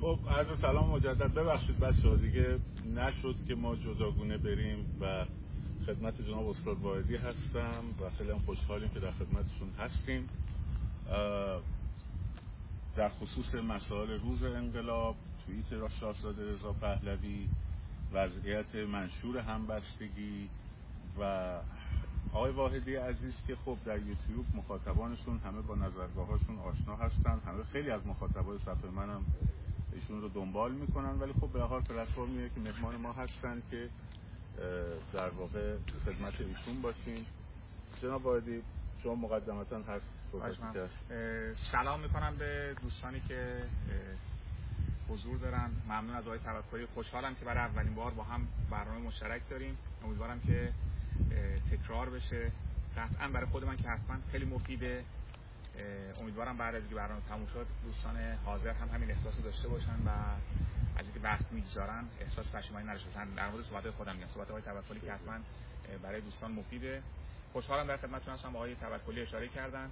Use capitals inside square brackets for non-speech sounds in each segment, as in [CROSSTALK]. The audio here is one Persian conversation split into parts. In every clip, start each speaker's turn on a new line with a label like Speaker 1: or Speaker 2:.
Speaker 1: خب عرض سلام مجدد. ببخشید بچه دیگه نشد که ما جداگونه بریم و خدمت جناب استاد واحدی هستم و خیلی هم خوشحالیم که در خدمتشون هستیم. در خصوص مسائل روز انقلاب توییت را شاهزاده رضا پهلوی وضعیت منشور همبستگی و آقای واحدی عزیز که خب در یوتیوب مخاطبانشون همه با نظرگاهاشون آشنا هستن همه خیلی از مخاطبای صفحه منم ایشون رو دنبال می‌کنن ولی خب به حال پلتفرمیه که مهمان ما هستن که در واقع خدمت ایشون باشیم جناب واحدی شما مقدمتا هست.
Speaker 2: سلام می‌کنم به دوستانی که حضور دارن. ممنون از آقای توکلی خوشحالم که برای اولین بار با هم برنامه مشترک داریم. امیدوارم که تکرار بشه. قطعا برای خود من که حتما خیلی مفیده. امیدوارم بعد از اینکه برنامه تموم شد دوستان حاضر هم همین احساس رو داشته باشن و از اینکه وقت می‌گذارن احساس پشیمانی نداشته در مورد صحبت خودم میگم. صحبت آقای توکلی که حتما برای دوستان مفیده. خوشحالم در خدمتتون هستم. آقای توکلی اشاره کردن.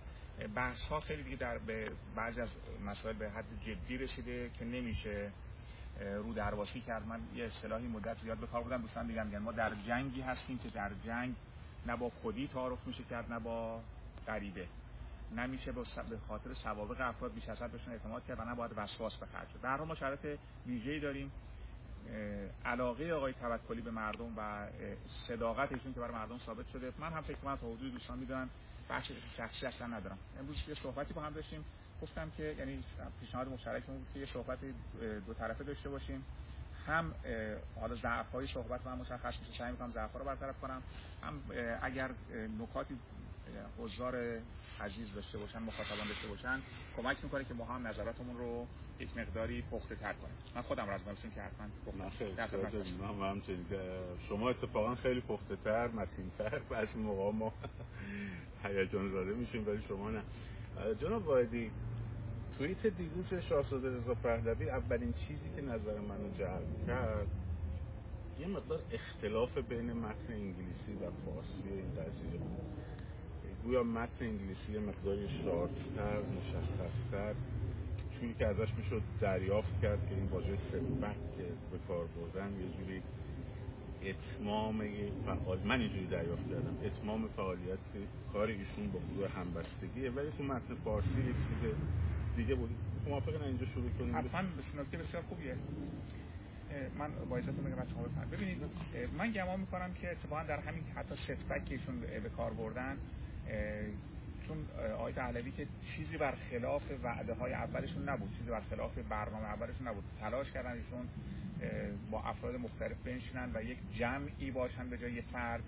Speaker 2: بحث خیلی دیگه در به بعضی از مسائل به حد جدی رسیده که نمیشه رو درواسی کرد. من یه اصطلاحی مدت زیاد به کار بودم دوستان میگن میگن ما در جنگی هستیم که در جنگ نه با خودی تعارف میشه کرد نه با غریبه. نمیشه به خاطر سوابق افراد بیش از حد بهشون اعتماد کرد و نه باید وسواس بخرج در ما شرایط ویژه‌ای داریم علاقه آقای توکلی به مردم و صداقت ایشون که برای مردم ثابت شده. من هم فکر کنم تا حدود دوستان می‌دونن بخش شخصی اصلا ندارم. امروز یه صحبتی با هم داشتیم. گفتم که یعنی پیشنهاد مشترکمون بود که یه صحبت دو طرفه داشته باشیم. هم حالا ضعف صحبت هم مشخص میشه. سعی می‌کنم ضعف رو برطرف کنم. هم اگر نکاتی حضار عزیز داشته باشن مخاطبان داشته باشن کمک می‌کنه که ما هم نظراتمون رو یک مقداری پخته تر کنیم. من خودم از باشم که حتما
Speaker 1: پخته. شما اتفاقا خیلی پخته تر متین تر بعضی موقع ما [LAUGHS] هیجان زده میشیم ولی شما نه. جناب واحدی توییت دیروز شاهزاده رضا پهلوی اولین چیزی که نظر منو جلب کرد یه مقدار اختلاف بین متن انگلیسی و فارسی این قضیه بود. گویا متن انگلیسی مقداری شارتتر مشخصتر. چون که ازش می‌شد دریافت کرد که این واژه سبت که به کار بردن یه جوری اتمام فعال من اینجوری دریافت کردم. اتمام فعالیت کار ایشون با گروه همبستگیه. ولی تو متن فارسی یک چیز دیگه بود. موافقن اینجا شروع کنیم؟
Speaker 2: حتما نکته بسیار خوبیه. من با اجازهتون بگم بچه‌ها ببینید من گمان می‌کنم که اتفاقا در همین حتی ستفک که ایشون به کار بردن چون آقای پهلوی که چیزی بر خلاف وعده های اولشون نبود چیزی بر خلاف برنامه اولشون نبود. تلاش کردن ایشون با افراد مختلف بنشینن و یک جمعی باشن به جای فرد.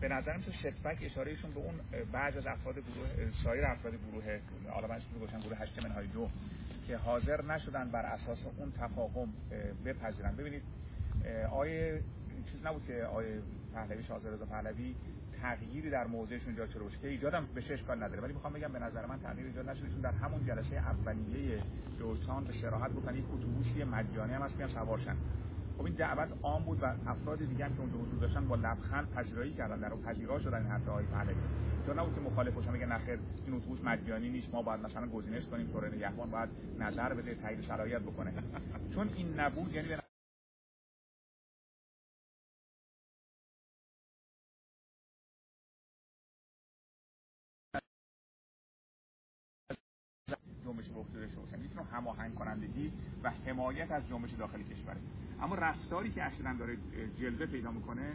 Speaker 2: به نظر میسه ستبک اشاره ایشون به اون بعض از افراد گروه سایر افراد گروه حالا من گذاشتم گروه هشت منهای دو که حاضر نشدن بر اساس اون تفاهم بپذیرن. ببینید آیه چیز نبود که آیه پهلوی شاهزاده رضا پهلوی تغییری در موضعشون ایجاد شده باشه که ایجادم بهش اشکال نداره. ولی می‌خوام بگم به نظر من تغییر ایجاد نشده در همون جلسه اولیه دوستان به صراحت گفتن یک اتوبوسی مجانی هم هست سوارشن خب این دعوت عام بود و افراد دیگه هم که اونجا حضور داشتن با لبخند پذیرایی کردن در پذیرا شدن این حرف های پهلوی. تو نبود که مخالف باشن میگن نخیر این اتوبوس مجانی نیست ما باید مثلا گزینش کنیم شورای نگهبان باید نظر بده تایید شرایط بکنه. چون این نبود یعنی عهده داشته باشن یک نوع هماهنگ کنندگی و حمایت از جنبش داخل کشوره اما رفتاری که اصلا داره جلوه پیدا می‌کنه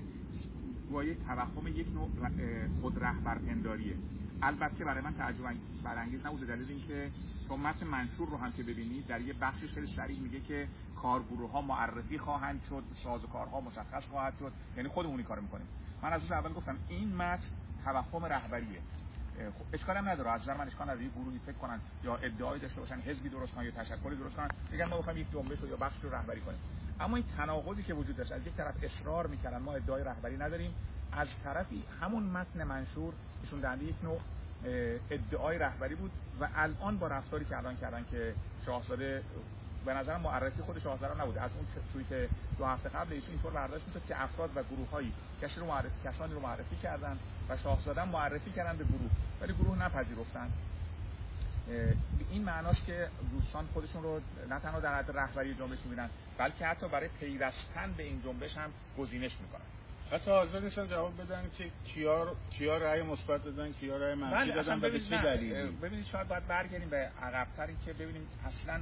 Speaker 2: یک توهم یک نوع خود رهبرپنداریه البته برای من تعجب برانگیز نبوده دلیل اینکه تو متن منشور رو هم که ببینید در یه بخشی خیلی صریح میگه که کارگروه ها معرفی خواهند شد سازوکارها مشخص خواهد شد. یعنی خودمونی کار می‌کنیم. من از اول گفتم این متن توهم رهبریه. خب اشکال هم نداره. از من اشکال نداره. گروهی فکر کنن یا ادعای داشته باشن حزبی درست کنن یا تشکلی درست کنن میگن ما می‌خوایم یک جنبش یا بخش رو رهبری کنیم. اما این تناقضی که وجود داشت از یک طرف اصرار می‌کردن ما ادعای رهبری نداریم از طرفی همون متن منشور ایشون دنده یک نوع ادعای رهبری بود و الان با رفتاری که الان کردن که شاهزاده به نظر معرفی خود شاهزاده نبود. از اون توییت دو هفته قبل ایشون اینطور برداشت می‌شد که افراد و گروه هایی کسی رو معرفی کسانی رو معرفی کردن و شاهزاده معرفی کردن به گروه ولی گروه نپذیرفتن. این معناست که دوستان خودشون رو نه تنها در حد رهبری جنبش می‌بینن بلکه حتی برای پیوستن به این جنبش هم گزینش می‌کنن.
Speaker 1: حتی حاضر نیستن جواب بدن که کیا کیا رأی مثبت دادن کیا رأی منفی
Speaker 2: بله،
Speaker 1: دادن به چه دلیلی؟
Speaker 2: ببینید شاید باید برگردیم به عقب‌تر. که ببینیم اصلا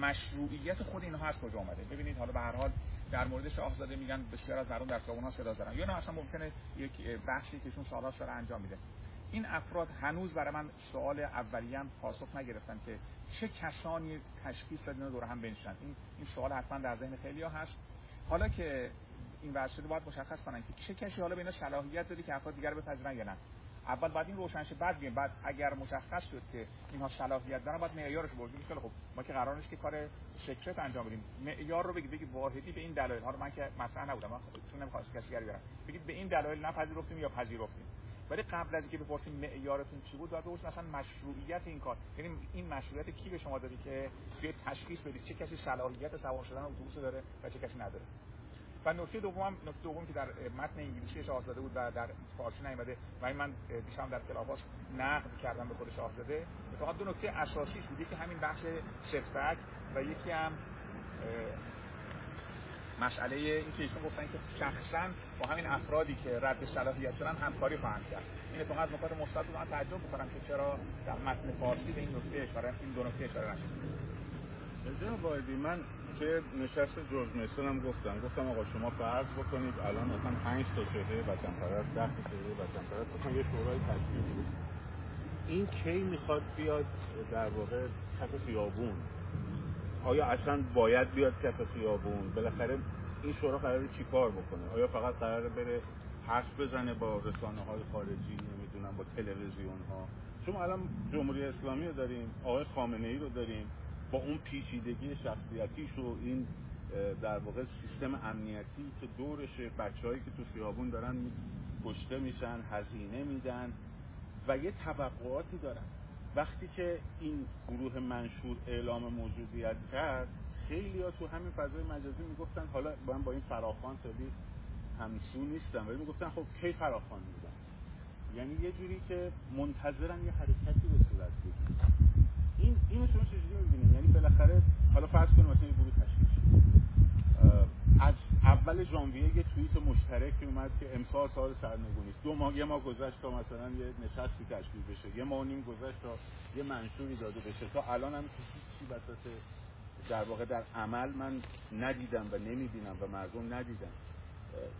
Speaker 2: مشروعیت خود اینها از کجا اومده؟ ببینید حالا به هر حال در مورد شاهزاده میگن بسیار از مردم در ها صدا زدن. یا نه اصلا ممکنه یک بخشی که ایشون سالاش داره انجام میده. این افراد هنوز برای من سوال اولیه هم پاسخ نگرفتن که چه کسانی تشخیص دادن دور هم بنشن این این سوال حتما در ذهن خیلی ها هست. حالا که این وضع باید مشخص کنن که چه کسی حالا به اینا صلاحیت داده که افراد دیگر بپذیرن یا نه. اول بعد این روشن شه بعد بیایم بعد اگر مشخص شد که اینها صلاحیت دارن باید معیارش بگیم خیلی خب ما که قرار نیست که کار سکرت انجام بدیم. معیار رو بگید بگید واحدی به این دلایل. ها رو من که مطرح نبودم. من چون نمی‌خواست کسی دیگه بیارم. بگید به این دلایل نپذیرفتیم یا پذیرفتیم. ولی قبل از اینکه بپرسیم معیارتون چی بود باید بپرسیم مثلا مشروعیت این کار. یعنی این مشروعیت کی به شما دادی که بیاید تشخیص بدید چه کسی صلاحیت سوار شدن اتوبوس داره و چه کسی نداره. و نکته دوم نکته دوم که در متن انگلیسی شاهزاده بود و در فارسی نیامده و این من دیشب در کلاباس نقد کردم به خود شاهزاده فقط دو نکته اساسیش بود. که همین بخش شفتک و یکی هم مسئله این که ایشون گفتن که شخصا با همین افرادی که رد صلاحیت شدن همکاری خواهند کرد. این اتفاقا از نکات مثبت من تعجب می‌کنم که چرا در متن فارسی به این نکته اشاره این دو نکته اشاره نشد
Speaker 1: من توی نشست میسون هم گفتم گفتم آقا شما فرض بکنید الان مثلا 5 تا شده وطن پرست 10 تا شده وطن پرست مثلا یه شورای تشکیل این کی می‌خواد بیاد در واقع کف خیابون؟ آیا اصلا باید بیاد کف خیابون؟ بالاخره این شورا قراره چی کار بکنه؟ آیا فقط قراره بره حرف بزنه با رسانه های خارجی نمی‌دونم با تلویزیون ها شما الان جمهوری اسلامی رو داریم آقای خامنه ای رو داریم. با اون پیچیدگی شخصیتیش و این در واقع سیستم امنیتی که دورشه بچههایی که تو خیابون دارن کشته میشن هزینه میدن و یه توقعاتی دارن. وقتی که این گروه منشور اعلام موجودیت کرد خیلی ها تو همین فضای مجازی می‌گفتن حالا من با این فراخان خیلی همسو نیستم ولی می‌گفتن خب کی فراخان میدن؟ یعنی یه جوری که منتظرن یه حرکتی به صورت بگیره. این اینو شما چجوری می‌بینید یعنی بالاخره حالا فرض کنیم مثلا این گروه تشکیل از اول ژانویه یه توییت مشترکی اومد که امسال سال سرنگونی است. دو ماه یه ماه گذشت تا مثلا یه نشستی تشکیل بشه. یه ماه نیم گذشت تا یه منشوری داده بشه. تا الان هم چی وسط در واقع در عمل من ندیدم و نمی‌بینم و مردم ندیدم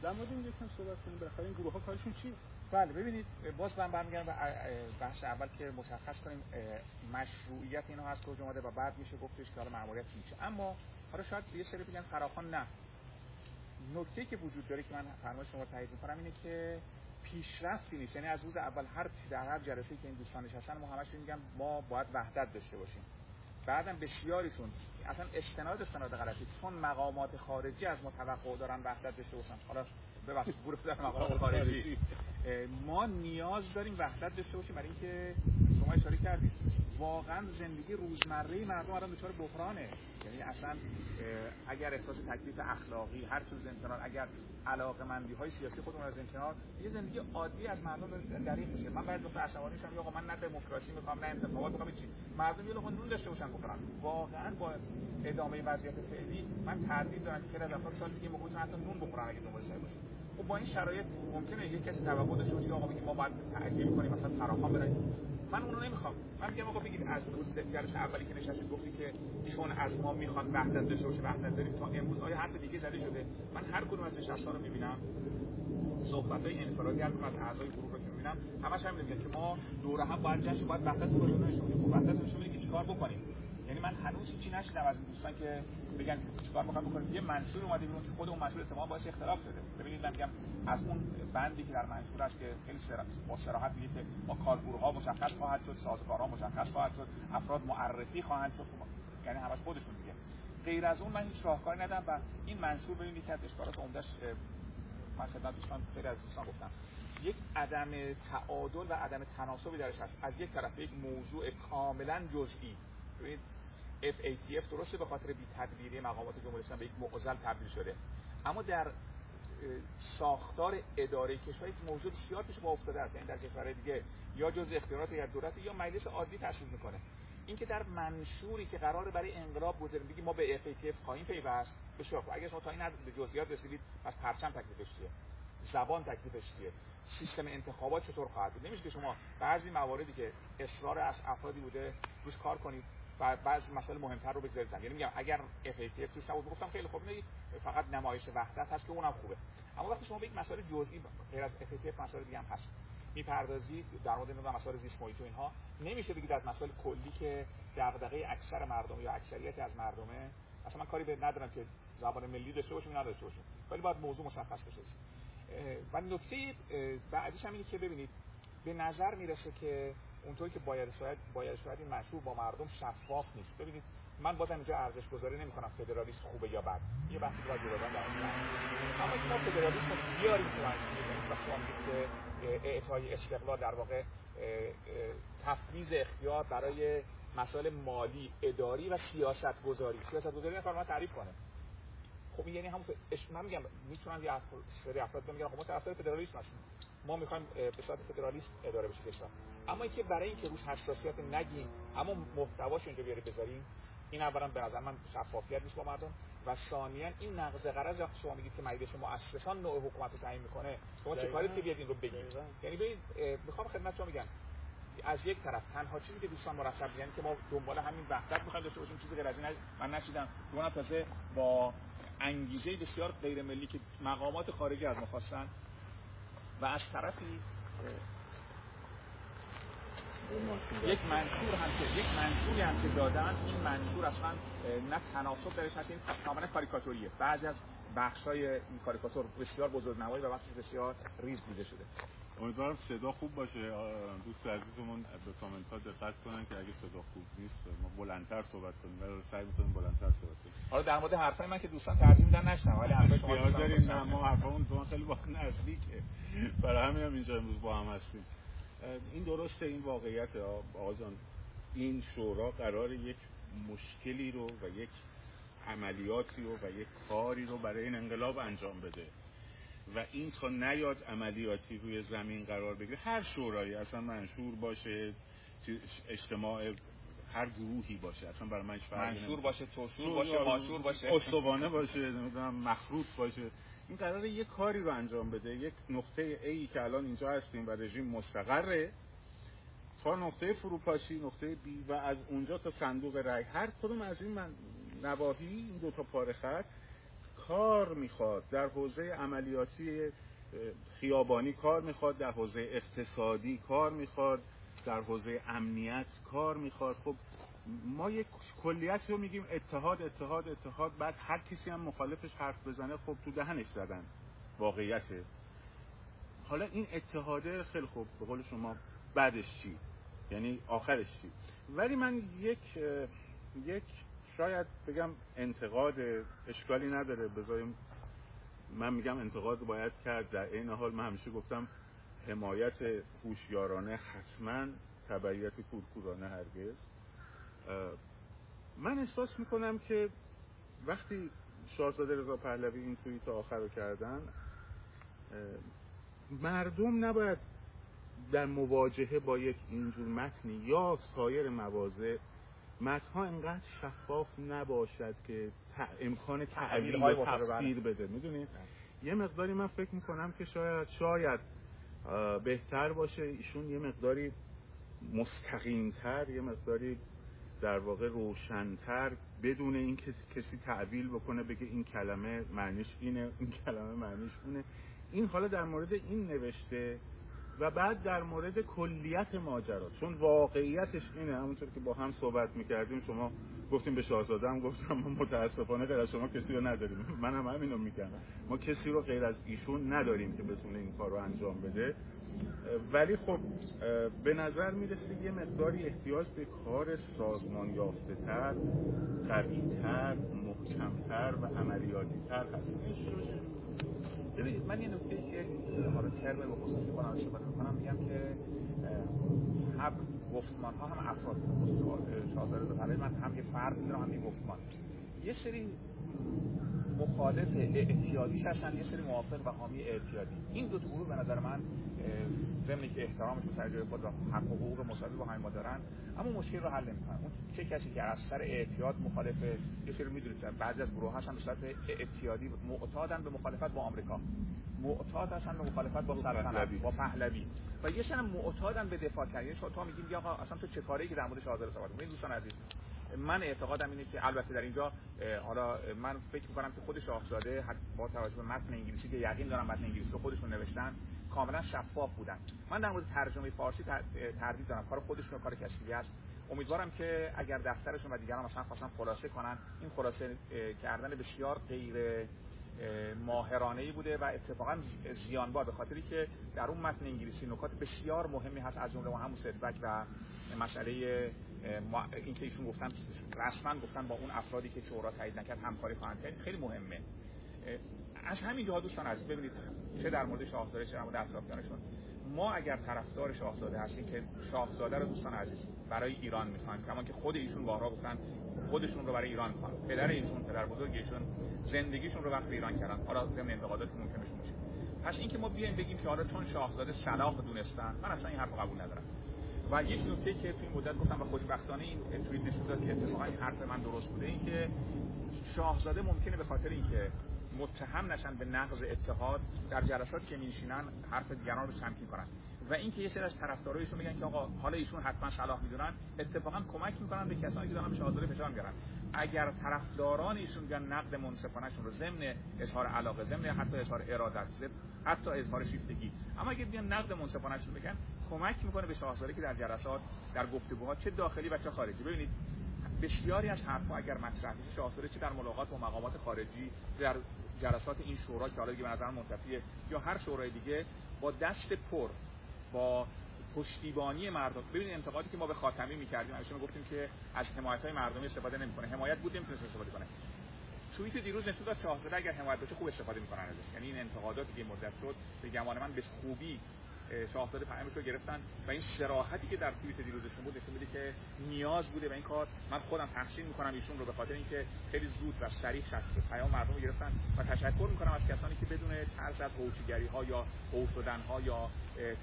Speaker 1: در مورد این یکم صحبت کنیم. بالاخره این گروه ها کارشون چیه
Speaker 2: بله ببینید باز من برمیگردم به بخش اول که مشخص کنیم مشروعیت اینا هست کجا اومده و بعد میشه گفتش که حالا مأموریت میشه. اما حالا شاید یه سری بگن فراخان نه. نکته که وجود داره که من فرمایش شما تایید می‌کنم اینه که پیشرفتی نیست. یعنی از روز اول هر در هر جلسه که این دوستان نشستن ما همش میگم ما باید وحدت داشته باشیم. بعدم بسیاریشون اصلا استناد استناد غلطی. چون مقامات خارجی از متوقع دارن وحدت داشته باشن. حالا ببخشید برو در مقامات خارجی. ما نیاز داریم وحدت داشته باشیم برای اینکه شما اشاره کردید. واقعا زندگی روزمره مردم الان دچار بحرانه. یعنی اصلا اگر احساس تکلیف اخلاقی هر چیز امتنان اگر علاقه مندی های سیاسی خودمون از امتنان یه زندگی عادی از مردم دریغ میشه. من بعضی وقت عصبانی میشم آقا من نه دموکراسی می‌خوام نه انتخابات می‌خوام چی مردم یه لقمه نون داشته باشن بخورن. واقعا با ادامه وضعیت فعلی من تردید دارم که خیلی از افراد شاید دیگه حتی نون بخورن اگه دنبال باشه خب با این شرایط ممکنه یک کسی توقع داشته باشه آقا بگیم ما باید تعجیل کنیم مثلا فراخوان بریم من اونو نمی‌خوام. من میگم آقا بگید از جلسه اولی که نشستید گفتی که چون از ما می‌خوان وحدت داشته باشه وحدت داریم تا امروز. آیا حرف دیگه زده شده؟ من هر کدوم از نشست‌ها رو می‌بینم. صحبت های انفرادی هر از اعضای گروه رو که می‌بینم همش هم میگن که ما دوره هم باید جشن باید وحدت رو نشون بدیم وحدت نشون بدیم که چیکار بکنیم؟ یعنی من هنوز هیچی نشیدم از دوستان که بگن چیکار می‌خوام بکنیم. یه منشور اومده بیرون که خود اون منشور اتفاقا باعث اختلاف شده. ببینید من میگم از اون بندی که در منشور است که خیلی با صراحت میگه که با کارگروه مشخص خواهد شد سازوکارها مشخص خواهد شد افراد معرفی خواهند شد. یعنی همش خودشون میگه غیر از اون من هیچ راهکاری ندارم و این منشور ببینید که از اشکالات من خدمت دوستان خیلی از دوستان گفتم. یک عدم تعادل و عدم تناسبی درش هست. از یک طرف یک موضوع کاملا جزئی. ببینید FATF درسته به خاطر بی تدبیری مقامات جمهوری اسلامی به یک معضل تبدیل شده. اما در ساختار اداره کشور یک موضوع بسیار پیش ما افتاده است یعنی در کشورهای دیگه یا جز اختیارات یا دولت یا مجلس عادی تصویب می‌کنه. اینکه در منشوری که قرار برای انقلاب گذاریم بگیم ما به FATF خواهیم پیوست. بسیار خوب. اگر شما تا این به جزئیات رسیدید از پرچم تکلیفش چیه؟ زبان تکلیفش چیه؟ سیستم انتخابات چطور خواهد بود؟ نمیشه که شما بعضی مواردی که اصرار از افرادی بوده روش کار کنید. و بعضی مسائل مهمتر رو بگذارید یعنی میگم اگر FATF توش نبود گفتم خیلی خوب فقط نمایش وحدت هست که اونم خوبه. اما وقتی شما به یک مسائل جزئی غیر از FATF مسائل دیگه هم هست می‌پردازید در مورد این مسائل زیست محیط و اینها نمیشه بگید از مسائل کلی که دغدغه اکثر مردم یا اکثریت از مردمه. اصلا من کاری به ندارم که زبان ملی داشته باشیم نداشته باشیم ولی باید موضوع مشخص بشه. و نکته بعدیش هم اینه که ببینید به نظر می‌رسه که اونطوری که باید شاید باید شاید این مشروع با مردم شفاف نیست. ببینید من بازم اینجا ارزش گذاری نمی کنم فدرالیست خوبه یا بد. یه بحثی باید جداگانه در اما اینکه ما فدرالیسم رو بیاریم تو و شما که اعطای استقلال در واقع تفویض اختیار برای مسائل مالی اداری و سیاست گذاری سیاست گذاری نفر تعریف کنه. خب یعنی هم من میگم می‌تونن یه سری افراد خب ما طرفدار فدرالیسم هستیم. ما می‌خوایم به صورت فدرالیست اداره بشه کشور. اما اینکه برای اینکه روش حساسیت نگیم اما محتواش اینجا بیاره بذاریم این اولا به نظر من شفافیت نیست با مردم. و ثانیا این نقض قرض وقتی شما میگید که مجلس مؤسسان نوع حکومت رو تعیین می‌کنه شما چه کاری که بیاد این رو بگید؟ یعنی ببین می‌خوام خدمت شما میگم از یک طرف تنها چیزی که دوستان مرتب میگن که ما دنبال همین وحدت می‌خوایم داشته باشیم چیزی غیر از این من نشیدم. دو تازه با انگیزه بسیار غیر ملی که مقامات خارجی از ما خواستن و از طرفی یک منشور هم که یک منشوری هم که دادن این منشور اصلا نه تناسب درش هست این کاملا کاریکاتوریه. بعضی از بخشای این کاریکاتور بسیار بزرگنمایی و بخشش بسیار ریز دیده شده.
Speaker 1: امیدوارم صدا خوب باشه. دوست عزیزمون به کامنت ها دقت کنن که اگه صدا خوب نیست ما بلندتر صحبت کنیم. ولی سعی می‌کنیم بلندتر صحبت کنیم.
Speaker 2: حالا در مورد حرفای من که دوستان ترجیح میدن نشنم ولی حرفای شما
Speaker 1: دوستان داریم. نه ما حرفمون تو خیلی با نزدیکه. برای همین هم اینجا امروز با هم هستیم. این درسته این واقعیت آقا جان. این شورا قرار یک مشکلی رو و یک عملیاتی رو و یک کاری رو برای این انقلاب انجام بده. و این تا نیاد عملیاتی روی زمین قرار بگیره هر شورایی اصلا منشور باشه اجتماع هر گروهی باشه اصلا برای من
Speaker 2: منشور باشه توشور باشه ماشور باشه.
Speaker 1: استوانه باشه نمی‌دونم مخروط باشه. این قراره یک کاری رو انجام بده یک نقطه ای که الان اینجا هستیم و رژیم مستقره تا نقطه فروپاشی نقطه بی و از اونجا تا صندوق رای هر کدوم از این من نواحی این دو تا پاره خط کار می‌خواد در حوزه عملیاتی خیابانی کار می‌خواد در حوزه اقتصادی کار می‌خواد در حوزه امنیت کار می‌خواد. خب ما یک کلیت رو میگیم اتحاد اتحاد اتحاد بعد هر کسی هم مخالفش حرف بزنه خب تو دهنش زدن. واقعیته حالا این اتحاده خیلی خوب به قول شما بعدش چی؟ یعنی آخرش چی؟ ولی من یک یک شاید بگم انتقاد اشکالی نداره. بذاریم من میگم انتقاد باید کرد. در این حال من همیشه گفتم حمایت هوشیارانه حتما تبعیت کورکورانه هرگز. من احساس می‌کنم که وقتی شاهزاده رضا پهلوی این توییت آخر رو کردن مردم نباید در مواجهه با یک اینجور متنی یا سایر مواضع متنها انقدر شفاف نباشد که امکان تعویل و تفسیر بده می‌دونید یه مقداری من فکر می‌کنم که شاید شاید بهتر باشه. ایشون یه مقداری مستقیمتر یه مقداری در واقع روشنتر بدون این که کسی تعویل بکنه بگه این کلمه معنیش اینه این کلمه معنیش اونه. این حالا در مورد این نوشته و بعد در مورد کلیت ماجرا چون واقعیتش اینه همونطور که با هم صحبت می‌کردیم شما گفتیم به شاهزاده هم گفتم ما متاسفانه غیر از شما کسی رو نداریم. من هم همینو میگم. ما کسی رو غیر از ایشون نداریم که بتونه این کار رو انجام بده. ولی خب به نظر می‌رسه یه مقداری احتیاج به کار سازمان یافته تر قوی تر محکمتر و عملیاتی تر هست.
Speaker 2: ببینید من یه نکته که حالا ترم به خصوصی کنم استفاده می‌کنم میگم که هم گفتمان ها هم افراد شاهزاده رضا من هم یه فرد می‌دونم هم یه گفتمان یه سری مخالف اعتیادیش هستن یه سری موافق و حامی اعتیادی. این دو گروه به نظر من ضمن که احترامشون سر جای خود و حق و حقوق مساوی با ما دارن اما مشکل رو حل نمی‌کنن. اون چه کسی که از سر اعتیاد مخالف یه سری می‌دونید بعضی از گروه هستن به صورت اعتیادی معتادن به مخالفت با آمریکا. معتاد هستن به مخالفت با سلطنت با پهلوی. و یه سری معتادن به دفاع کردن. یعنی تا میگیم آقا اصلا تو چه کاری که در مورد شاهزاده صحبت این دوستان عزیز. من اعتقادم اینه که البته در اینجا حالا من فکر می‌کنم که خود شاهزاده با توجه به متن انگلیسی که یقین دارم متن انگلیسی رو خودشون نوشتن کاملا شفاف بودن. من در مورد ترجمه فارسی تردید دارم. کار خودشون کار کشفی است. امیدوارم که اگر دفترشون و دیگران مثلا خواستن خلاصه کنن. این خلاصه کردن بسیار غیر ماهرانه ای بوده و اتفاقا زیانبار به خاطری که در اون متن انگلیسی نکات بسیار مهمی هست از جمله همون ستبک و مسئله این که ایشون گفتن رسما گفتن با اون افرادی که شورا تایید نکرد همکاری خواهند کرد. خیلی مهمه. از همین جهت دوستان عزیز ببینید چه در مورد شاهزاده چه در مورد اطرافیانشون ما اگر طرفدار شاهزاده هستیم که شاهزاده رو دوستان عزیز برای ایران می‌خوان کما که خود ایشون بارها گفتن خودشون رو برای ایران می‌خوان. پدر ایشون پدر بزرگ ایشون زندگیشون رو وقت ایران کردن حالا ضمن انتقادات ممکن بشه باشه پس اینکه ما بیایم بگیم که حالا چون شاهزاده صلاح دونستن من اصلا این حرف قبول ندارم. و یک نکته که توی مدت گفتم و خوشبختانه این توییت نشون داد که اتفاقا این حرف من درست بوده این که شاهزاده ممکنه به خاطر اینکه متهم نشن به نقض اتحاد در جلسات که میشینن حرف دیگران رو تمکین کنن. و اینکه یه سری از طرفدارایشون میگن که آقا حالا ایشون حتما صلاح می‌دونن اتفاقا کمک می‌کنن به کسانی که دارن به شاهزاده فشار میارن اگر طرفداران ایشون میگن نقد منصفانهشون رو ضمن اظهار علاقه ضمن حتی اظهار ارادت حتی اظهار شیفتگی اما اگه بیان نقد منصفانهشون بگن کمک می‌کنه به شاهزاده که در جلسات در گفتگوها چه داخلی و چه خارجی. ببینید بسیاری از حرفها اگر مطرح بشه شاهزاده چه در ملاقات با مقامات خارجی در جلسات این شورا که حالا دیگه به نظر منتفیه یا هر شورای دیگه با دست پر با پشتیبانی مردم. ببینید انتقادی که ما به خاتمی می‌کردیم همیشه گفتیم که از حمایت‌های مردمی استفاده نمی‌کنه. حمایت بود نمی‌تونه استفاده کنه. توییت دیروز نشون داد شاهزاده اگر حمایت بشه خوب استفاده می‌کنن ازش. یعنی این انتقاداتی که مدت شد. به گمان من به خوبی شاهزاده پیامش رو گرفتن و این شراحتی که در توییت دیروزشون بود نشون میده که نیاز بوده به این کار. من خودم تحسین می‌کنم ایشون رو به خاطر اینکه خیلی زود و سریع شخص پیام مردم رو گرفتن و تشکر می‌کنم از کسانی که بدون ترس از هوچیگری ها یا هو شدن ها یا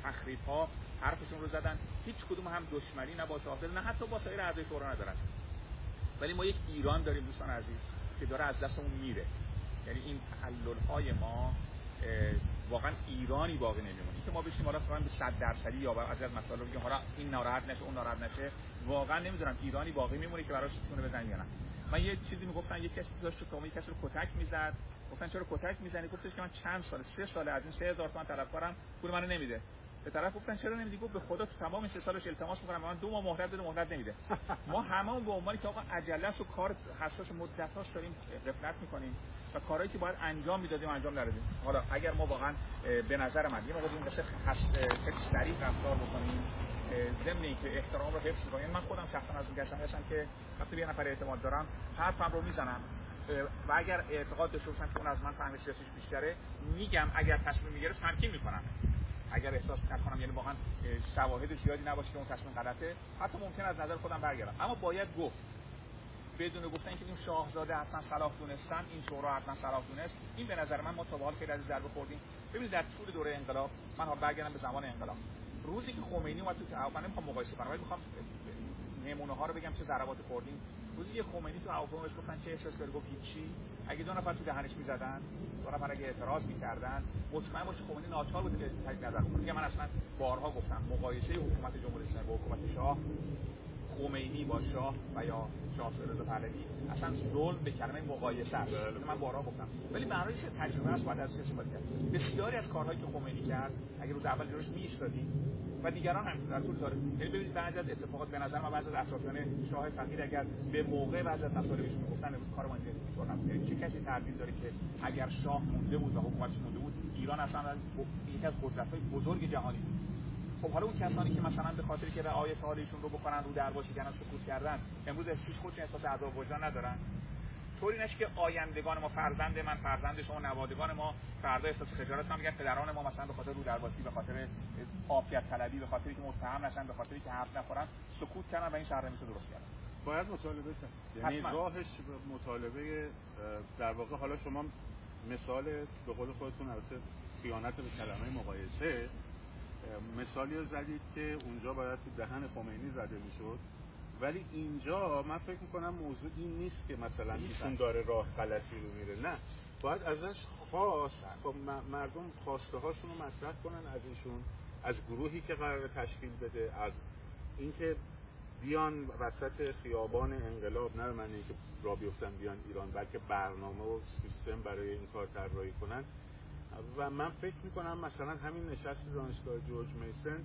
Speaker 2: تخریب ها حرفشون رو زدن. هیچ کدوم هم دشمنی نه با شاهزاده نه حتی با سایر اعضای شورا ندارن. ولی ما یک ایران داریم دوستان عزیز که داره از دستمون میره. یعنی این تعلل های ما واقعا ایرانی باقی نمیمونه. که ما بشیم حالا فقط به 100 درصدی یا از مسائل بگیم حالا این ناراحت نشه اون ناراحت نشه واقعا نمی‌دونم ایرانی باقی میمونه که براش چونه بزنن یا نه. من یه چیزی می‌گفتن یه کسی داشت که یک کسی رو کتک می‌زد. گفتن چرا کتک می‌زنی؟ گفتش که من چند سال سه سال از این 3000 تومان طلبکارم پول منو نمیده. به طرف گفتن چرا نمیدی؟ گفت به خدا تو تمام سه سالش التماس می‌کنم. من دو ماه مهلت بده مهلت نمیده. ما هممون به عنوانی که آقا عجله و کار حساس مدتاش داریم غفلت می‌کنیم و کارهایی که باید انجام می‌دادیم انجام ندادیم. حالا اگر ما واقعا به نظر من یه موقع این قصه خیلی رفتار بکنیم ضمن اینکه احترام رو حفظ کنیم. من خودم شخصا از میگشتم هستم که وقتی یه نفر اعتماد دارم حرفم رو می‌زنم. و اگر اعتقاد داشته باشم که اون از من فهم سیاسیش بیشتره میگم اگر تصمیم می‌گیره تمکین می‌کنم. اگر احساس نکنم یعنی واقعا شواهد زیادی نباشه که اون تصمیم غلطه حتی ممکن از نظر خودم برگردم. اما باید گفت. بدون گفتن که این شاهزاده حتما صلاح دونستن این شورا حتما صلاح دونست این به نظر من ما تا به حال خیلی از ضربه خوردیم. ببینید در طول دوره انقلاب من ها برگردم به زمان انقلاب. روزی که خمینی اومد تو من نمی‌خوام مقایسه کنم ولی می‌خوام نمونه ها رو بگم چه ضربات خوردیم. روزی که خمینی تو هواپیما گفتن چه احساس کرد گفت هیچی. اگه دو نفر تو دهنش می‌زدن دو نفر اگه اعتراض می‌کردن مطمئن باش خمینی ناچار بود که تجدید نظر کنه. من اصلا بارها گفتم مقایسه حکومت جمهوری اسلامی با حکومت شاه خمینی با شاه و یا شاه رضا پهلوی. اصلا ظلم به کلمه مقایسه است. بله. من بارها گفتم. ولی برای تجربه است بعد از استفاده کرد؟ بسیاری از کارهایی که خمینی کرد اگه روز اول جلوش میایستادیم و دیگران هم در طول داره یعنی ببینید بعضی از اتفاقات به نظر من بعضی از اطرافیان شاه فقیر اگر به موقع بعضی از مسائلشون گفتن امروز کار ما اینجوری می‌کنن یعنی چه کسی تردید داره که اگر شاه مونده بود و حکومتش مونده بود ایران اصلا یکی از قدرت‌های بزرگ جهانی بود. خب حالا اون کسانی که مثلا به خاطر که رعایت حالشون رو بکنن رو درواسی کردن سکوت کردن امروز هیچ خودش احساس عذاب وجدان ندارن؟ طوری نشه که آیندگان ما فرزند من فرزند شما نوادگان ما فردا احساس خجالت کنن میگن پدران ما مثلا به خاطر رو درواسی به خاطر عافیت طلبی به خاطر که متهم نشن به خاطر که حرف نخورن سکوت کردن و این شهر مثل درست کردن.
Speaker 1: باید مطالبه کرد. یعنی راهش مطالبه در واقع حالا شما مثال به قول خودتون البته خیانت به کلمه مقایسه مثالی زدید که اونجا باید تو دهن خمینی زده می‌شد. ولی اینجا من فکر می‌کنم موضوع این نیست که مثلا ایشون داره راه غلطی رو میره. نه. باید ازش خواست مردم خواسته هاشون رو مطرح کنن از ایشون از گروهی که قرار تشکیل بده از اینکه بیان وسط خیابان انقلاب نه من اینکه را بیفتن بیان ایران بلکه برنامه و سیستم برای این کار طراحی کنن. و من فکر می‌کنم مثلا همین نشست دانشگاه جورج میسن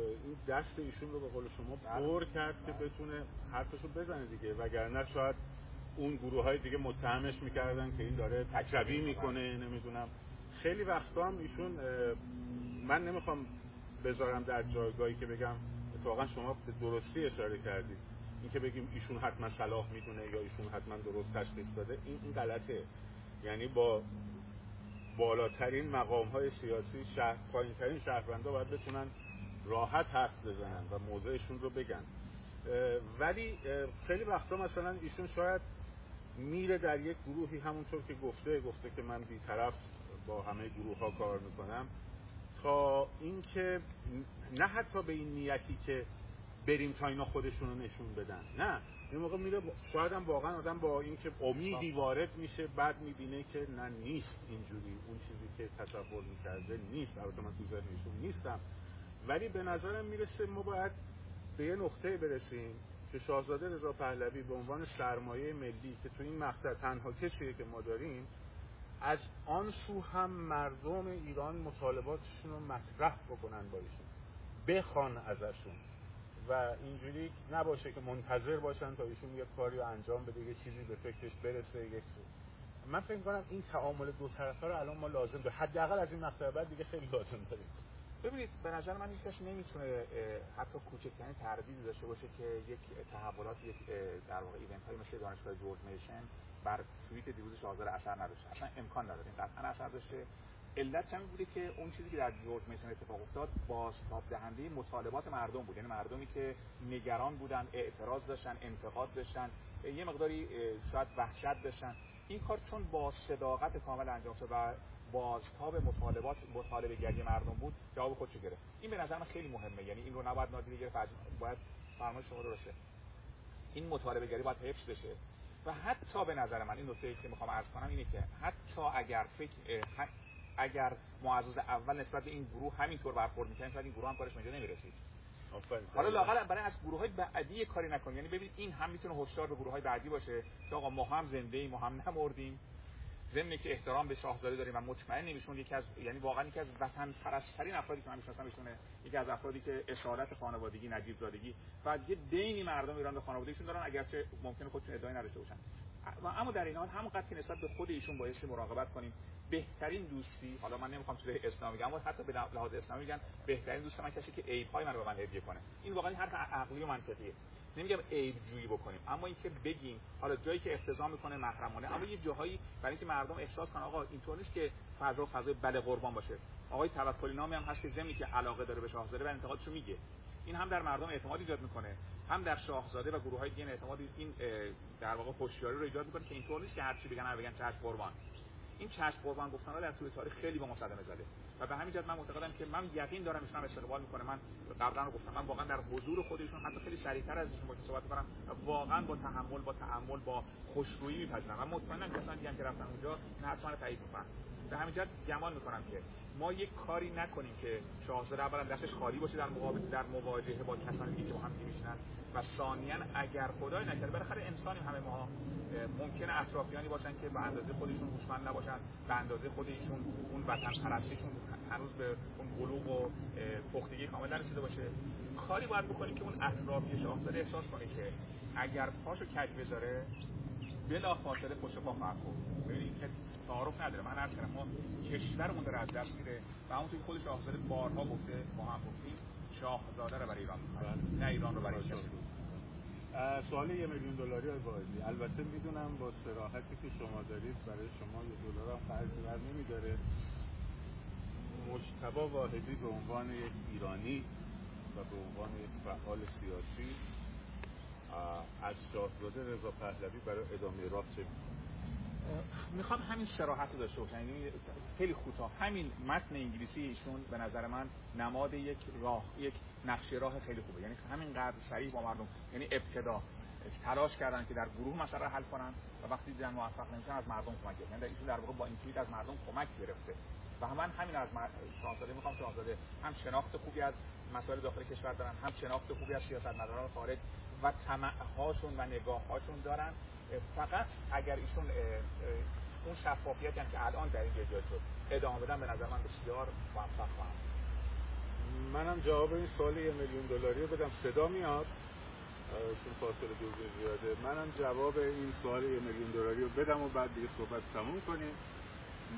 Speaker 1: این دست ایشون رو به قول شما بر کرد که بتونه حرفشو بزنه دیگه. وگرنه شاید اون گروه های دیگه متهمش می‌کردن که این داره تکربی می‌کنه نمی‌دونم. خیلی وقتا هم ایشون من نمی‌خوام بذارم در جایگاهی که بگم اتفاقا شما به درستی اشاره کردید. این که بگیم ایشون حتما صلاح می‌دونه یا ایشون حتما درست تشخیص داده این این غلطه. یعنی با بالاترین مقام های سیاسی شهر پایین ترین شهروندا باید بتونن راحت حرف بزنن و موضعشون رو بگن. ولی خیلی وقتا مثلا ایشون شاید میره در یک گروهی همونطور که گفته گفته که من بیطرف با همه گروه ها کار می‌کنم تا اینکه نه حتی به این نیتی که بریم تا اینا خودشون رو نشون بدن نه. این موقع میره شاید هم واقعا آدم با اینکه امیدی وارد میشه بعد می‌بینه که نه نیست اینجوری. اون چیزی که تصور می‌کرده نیست. البته من تو ذهنشون نیستم. ولی به نظرم می‌رسه ما باید به یه نقطه برسیم که شاهزاده رضا پهلوی به عنوان سرمایه ملی که تو این مقطع تنها کسیه که ما داریم از آن سو هم مردم ایران مطالباتشون رو مطرح بکنن با ایشون. بخوان ازشون. و اینجوری نباشه که منتظر باشن تا ایشون یه کاری رو انجام بده یه چیزی به فکرش برسه یک من فکر کنم این تعامل دو طرفه رو الان ما لازم داریم. حداقل از این مقطع بعد دیگه خیلی لازم داریم.
Speaker 2: ببینید به نظر من هیچ نمی‌تونه حتی کوچکترین تردیدی داشته باشه که یک تحولات یک در واقع ایونت های مثل دانشگاه جورج میشن بر توییت دیروز شاهزاده اثر نداشته. اصلا امکان نداره. این قطعا اثر داشته. علت چه بوده که اون چیزی که در جورج میسن اتفاق افتاد بازتاب دهنده مطالبات مردم بود. یعنی مردمی که نگران بودن اعتراض داشتن انتقاد داشتن یه مقداری شاید وحشت داشتن. این کار چون با صداقت کامل انجام شد و بازتاب مطالبات مطالبه گری مردم بود جواب خودشو گرفت. این به نظر من خیلی مهمه. یعنی این رو نباید نادیده گرفت باید فرمایش شما درسته این مطالبه گری باید حفظ بشه. و حتی به نظر من این نکته که می‌خوام عرض کنم اینه که حتی اگر فکر اگر معزز اول نسبت به این گروه همینطور برخورد می‌کنه شاید این گروه هم کارش اونجا نمی‌رسید. حالا لاقل برای از گروه های بعدی کاری نکنیم یعنی ببین این هم می‌تونه هشدار به گروه های بعدی باشه که آقا ما هم زنده ایم ما هم نمردیم. ضمن که احترام به شاهزاده داریم و مطمئن نمیشون یکی از یعنی واقعا یکی از وطن پرستترین افرادی که من می‌شناسم ایشونه یکی از افرادی که اشارت خانوادگی نجیب زادگی و یه دینی مردم ایران به خانوادگیشون دارن اگرچه ممکنه خودشون ادعای نداشته باشن. و اما در این حال همونقدر که نسبت به خود ایشون بایستی مراقبت کنیم بهترین دوستی حالا من نمی‌خوام چیز اسلامی بگم اما حتی به لحاظ اسلامی میگن بهترین دوست من کسی که عیب های من رو به من هدیه کنه. این واقعا حرف عقلی و منطقیه. نمیگم عیب جویی بکنیم اما اینکه بگیم حالا جایی که اقتضا می‌کنه محرمانه اما یه جاهایی برای اینکه مردم احساس کنن آقا اینطور نیست که فضا فضای بله قربان باشه. آقای توکلی نامی هم هست که زمینی که علاقه داره به شاهزاده و انتقادشو میگه. این هم در مردم اعتماد ایجاد می‌کنه. هم در شاهزاده و گروه های دیگه اعتماد این در واقع هوشیاری رو ایجاد می‌کنه که اینطور نیست که هر چی بگن هر بگن چشم قربان. این چشم قربان گفتن در طول تاریخ خیلی با مصدمه زده. و به همین جهت من معتقدم که من یقین دارم ایشون استقبال می‌کنه. من قبلا رو گفتم. من واقعا در حضور خودشون حتی خیلی سریعتر از ایشون با صحبت کنم واقعا با تحمل با تعامل با خوشرویی میپذیرم. و مطمئنم کسانی که رفتن اونجا این حتما تایید می‌کنن. به همین جهت گمان می‌کنم که ما یک کاری نکنیم که شاهزاده اولا دستش خالی باشه در مقابل در مواجهه با کسانی که با هم میشنن و ثانیا اگر خدای نکرده بالاخره انسانی همه ما ممکنه اطرافیانی باشن که به اندازه خودشون هوشمند نباشن به اندازه خودشون اون وطن پرستیشون هنوز به اون بلوغ و پختگی کامل نرسیده باشه. کاری باید بکنیم که اون اطرافی شاهزاده احساس کنه که اگر پاشو کج بذاره بلا فاصله پشت پا خواهد ببینید که تعارف نداره. من عرض کردم ما کشورمون داره از دست میره. و همونطور خود شاهزاده بارها گفته ما هم گفتیم شاهزاده رو برای ایران نه ایران رو برای کسی.
Speaker 1: سوال یه میلیون دلاری های واحدی البته می‌دونم با سراحتی که شما دارید برای شما یه دلار هم خرج بر نمیداره. مجتبا واحدی به عنوان یک ایرانی و به عنوان یک فعال سیاسی از شاهزاده رضا پهلوی برای ادامه راه چه
Speaker 2: می‌خوام همین شراحت رو داشته باشم. یعنی خیلی کوتاه. همین متن انگلیسی ایشون به نظر من نماد یک راه یک نقشه راه خیلی خوبه. یعنی همین قدر صریح با مردم یعنی ابتدا تلاش کردن که در گروه مسئله حل کنن و وقتی دیدن موفق نمیشن از مردم کمک گرفتن. ایشون در واقع با این از مردم کمک گرفته. من همین از شاهزاده می‌خوام شاهزاده هم شناخت خوبی از مسائل داخل کشور دارن هم شناخت خوبی از سیاستمداران خارج و هاشون و هاشون دارن. فقط اگر ایشون اون شفافیتی هم که الان در این ایجاد شد ادامه بدن به نظر من بسیار موفق خواهم
Speaker 1: منم جواب این سوال یه میلیون دلاری رو بدم. صدا میاد؟ چون فاصله دور زیاده. منم جواب این سوال یه میلیون دلاری رو بدم و بعد دیگه صحبت تموم کنیم.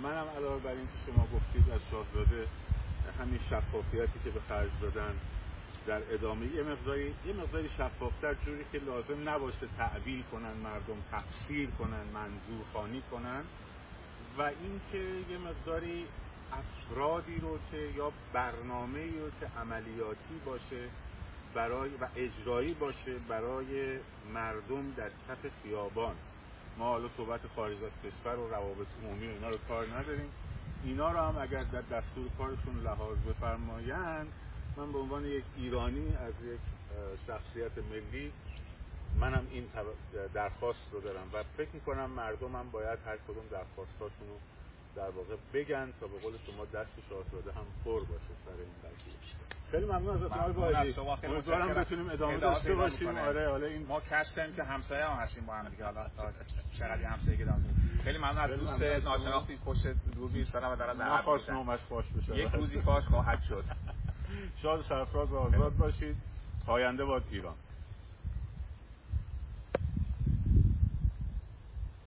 Speaker 1: منم علاوه بر این که شما گفتید از شاهزاده همین شفافیتی که به خرج دادن در ادامه یه مقداری یه مقداری شفافتر جوری که لازم نباشه تعبیل کنن مردم تفسیر کنن منظور خانی کنن. و اینکه یه مقداری افرادی رو که یا برنامه رو که عملیاتی باشه برای و اجرایی باشه برای مردم در کف خیابان. ما حالا صحبت خارج از کشور و روابط عمومی اینا رو کار نداریم. اینا رو هم اگر در دستور کارشون لحاظ بفرمایند من به عنوان یک ایرانی از یک شخصیت ملی منم این درخواست رو دارم. و فکر می‌کنم مردم هم باید هر کدوم درخواستاشون رو در واقع بگن تا به قول شما دست شاهزاده هم پر باشه سر این قضیه خیلی ممنون از آقای باقی امیدوارم بتونیم ادامه داشته باشیم. آره حالا این
Speaker 2: ما کشف کردیم که همسایه هم هستیم با هم دیگه. حالا چقدر همسایه داریم خیلی ممنون از دوست ناشناختی پشت دوربین ایستادن و دارن
Speaker 1: نخواست نومش فاش بشه.
Speaker 2: یک روزی فاش خواهد شد. [LAUGHS]
Speaker 1: شاد سرفراز و آزاد باشید. پاینده باد ایران.